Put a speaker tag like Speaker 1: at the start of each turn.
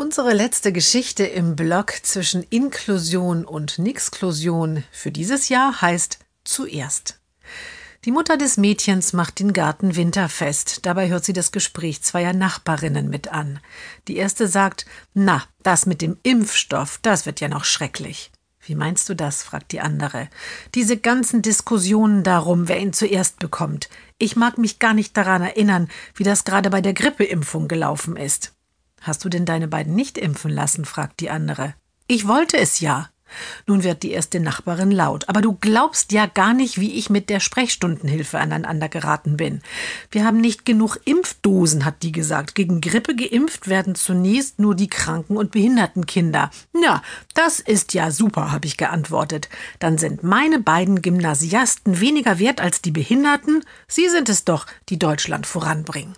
Speaker 1: Unsere letzte Geschichte im Blog zwischen Inklusion und Nixklusion für dieses Jahr heißt Zuerst. Die Mutter des Mädchens macht den Garten winterfest. Dabei hört sie das Gespräch zweier Nachbarinnen mit an. Die erste sagt, na, das mit dem Impfstoff, das wird ja noch schrecklich. Wie meinst du das? fragt die andere. Diese ganzen Diskussionen darum, wer ihn zuerst bekommt. Ich mag mich gar nicht daran erinnern, wie das gerade bei der Grippeimpfung gelaufen ist. Hast du denn deine beiden nicht impfen lassen? fragt die andere. Ich wollte es ja. Nun wird die erste Nachbarin laut. Aber du glaubst ja gar nicht, wie ich mit der Sprechstundenhilfe aneinander geraten bin. Wir haben nicht genug Impfdosen, hat die gesagt. Gegen Grippe geimpft werden zunächst nur die kranken und behinderten Kinder. Na, das ist ja super, habe ich geantwortet. Dann sind meine beiden Gymnasiasten weniger wert als die Behinderten. Sie sind es doch, die Deutschland voranbringen.